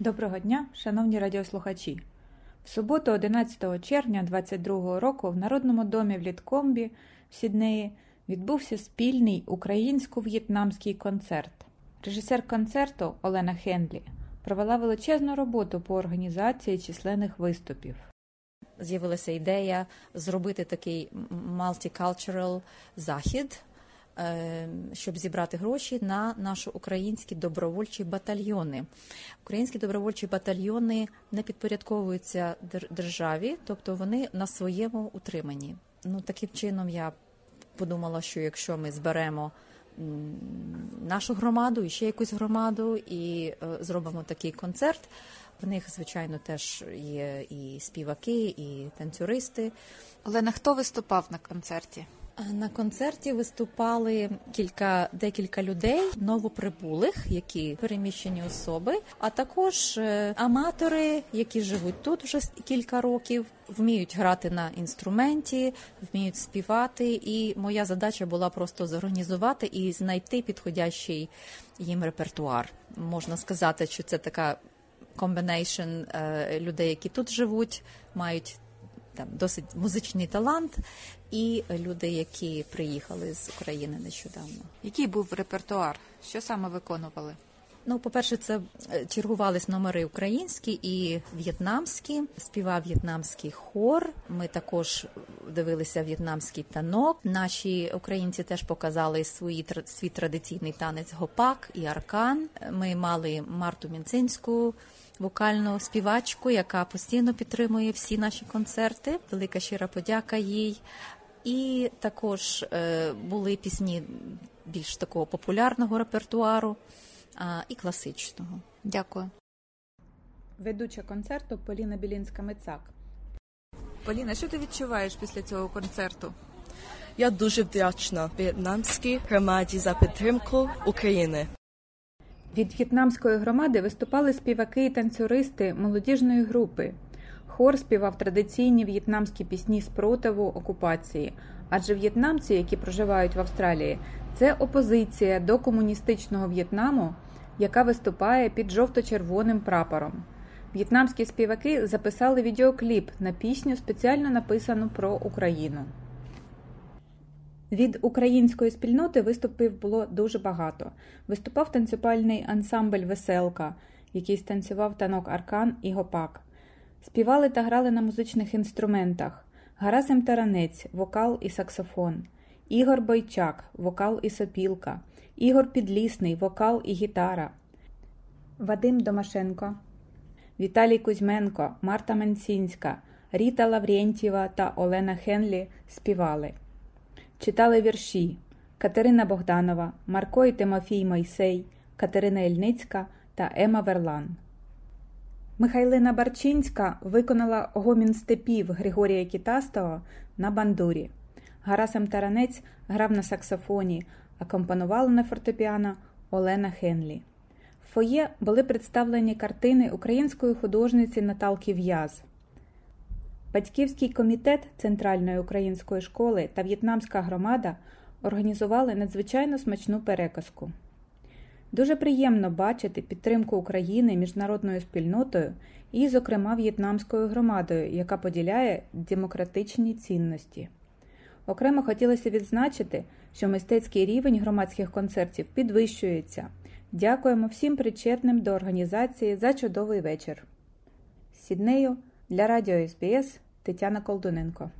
Доброго дня, шановні радіослухачі! В суботу, 11 червня 2022 року, в Народному домі в Літкомбі в Сіднеї відбувся спільний українсько-в'єтнамський концерт. Режисер концерту Олена Хендлі провела величезну роботу по організації численних виступів. З'явилася ідея зробити такий multicultural захід, щоб зібрати гроші на наші українські добровольчі батальйони. Українські добровольчі батальйони не підпорядковуються державі, тобто вони на своєму утриманні. Ну таким чином я подумала, що якщо ми зберемо нашу громаду і ще якусь громаду, і е, зробимо такий концерт. В них, звичайно, теж є і співаки, і танцюристи. Олена, хто виступав на концерті? На концерті виступали кілька декілька людей, новоприбулих, які переміщені особи, а також е, аматори, які живуть тут вже кілька років, вміють грати на інструменті, вміють співати. І моя задача була просто зорганізувати і знайти підходящий їм репертуар. Можна сказати, що це така combination е, людей, які тут живуть, мають там досить музичний талант, і люди, які приїхали з України нещодавно. Який був репертуар? Що саме виконували? Ну, по-перше, це е, чергувались номери українські і в'єтнамські. Співав в'єтнамський хор. Ми також дивилися в'єтнамський танок. Наші українці теж показали свої свій традиційний танець гопак і аркан. Ми мали Марту Мінцинську вокальну співачку, яка постійно підтримує всі наші концерти. Велика щира подяка їй. І також е, були пісні більш такого популярного репертуару і класичного. Дякую. Ведуча концерту Поліна Білінська Мицак. Поліна, що ти відчуваєш після цього концерту? Я дуже вдячна в'єтнамській громаді за підтримку України. Від в'єтнамської громади виступали співаки і танцюристи молодіжної групи. Хор співав традиційні в'єтнамські пісні спротиву окупації, адже в'єтнамці, які проживають в Австралії, це опозиція до комуністичного В'єтнаму, яка виступає під жовто-червоним прапором. В'єтнамські співаки записали відеокліп на пісню, спеціально написану про Україну. Від української спільноти виступів було дуже багато. Виступав танцювальний ансамбль Веселка, який станцював танок Аркан і Гопак. Співали та грали на музичних інструментах Гарасим Таранець, вокал і саксофон, Ігор Бойчак, вокал і сопілка, Ігор Підлісний, вокал і гітара, Вадим Домашенко, Віталій Кузьменко, Марта Менсінська, Ріта Лаврєнтєва та Олена Хенлі співали. Читали вірші Катерина Богданова, Марко і Тимофій Мойсей, Катерина Ільницька та Ема Верлан. Михайлина Барчинська виконала гомін степів Григорія Кітастого на бандурі. Гарасам Таранець грав на саксофоні, акомпонувала на фортепіано Олена Хенлі. В фоє були представлені картини української художниці Наталки В'яз. Батьківський комітет Центральної української школи та В'єтнамська громада організували надзвичайно смачну переказку. Дуже приємно бачити підтримку України міжнародною спільнотою і, зокрема, в'єтнамською громадою, яка поділяє демократичні цінності. Окремо хотілося відзначити, що мистецький рівень громадських концертів підвищується. Дякуємо всім причетним до організації за чудовий вечір. Сіднею для Радіо СБС Тетяна Колдуненко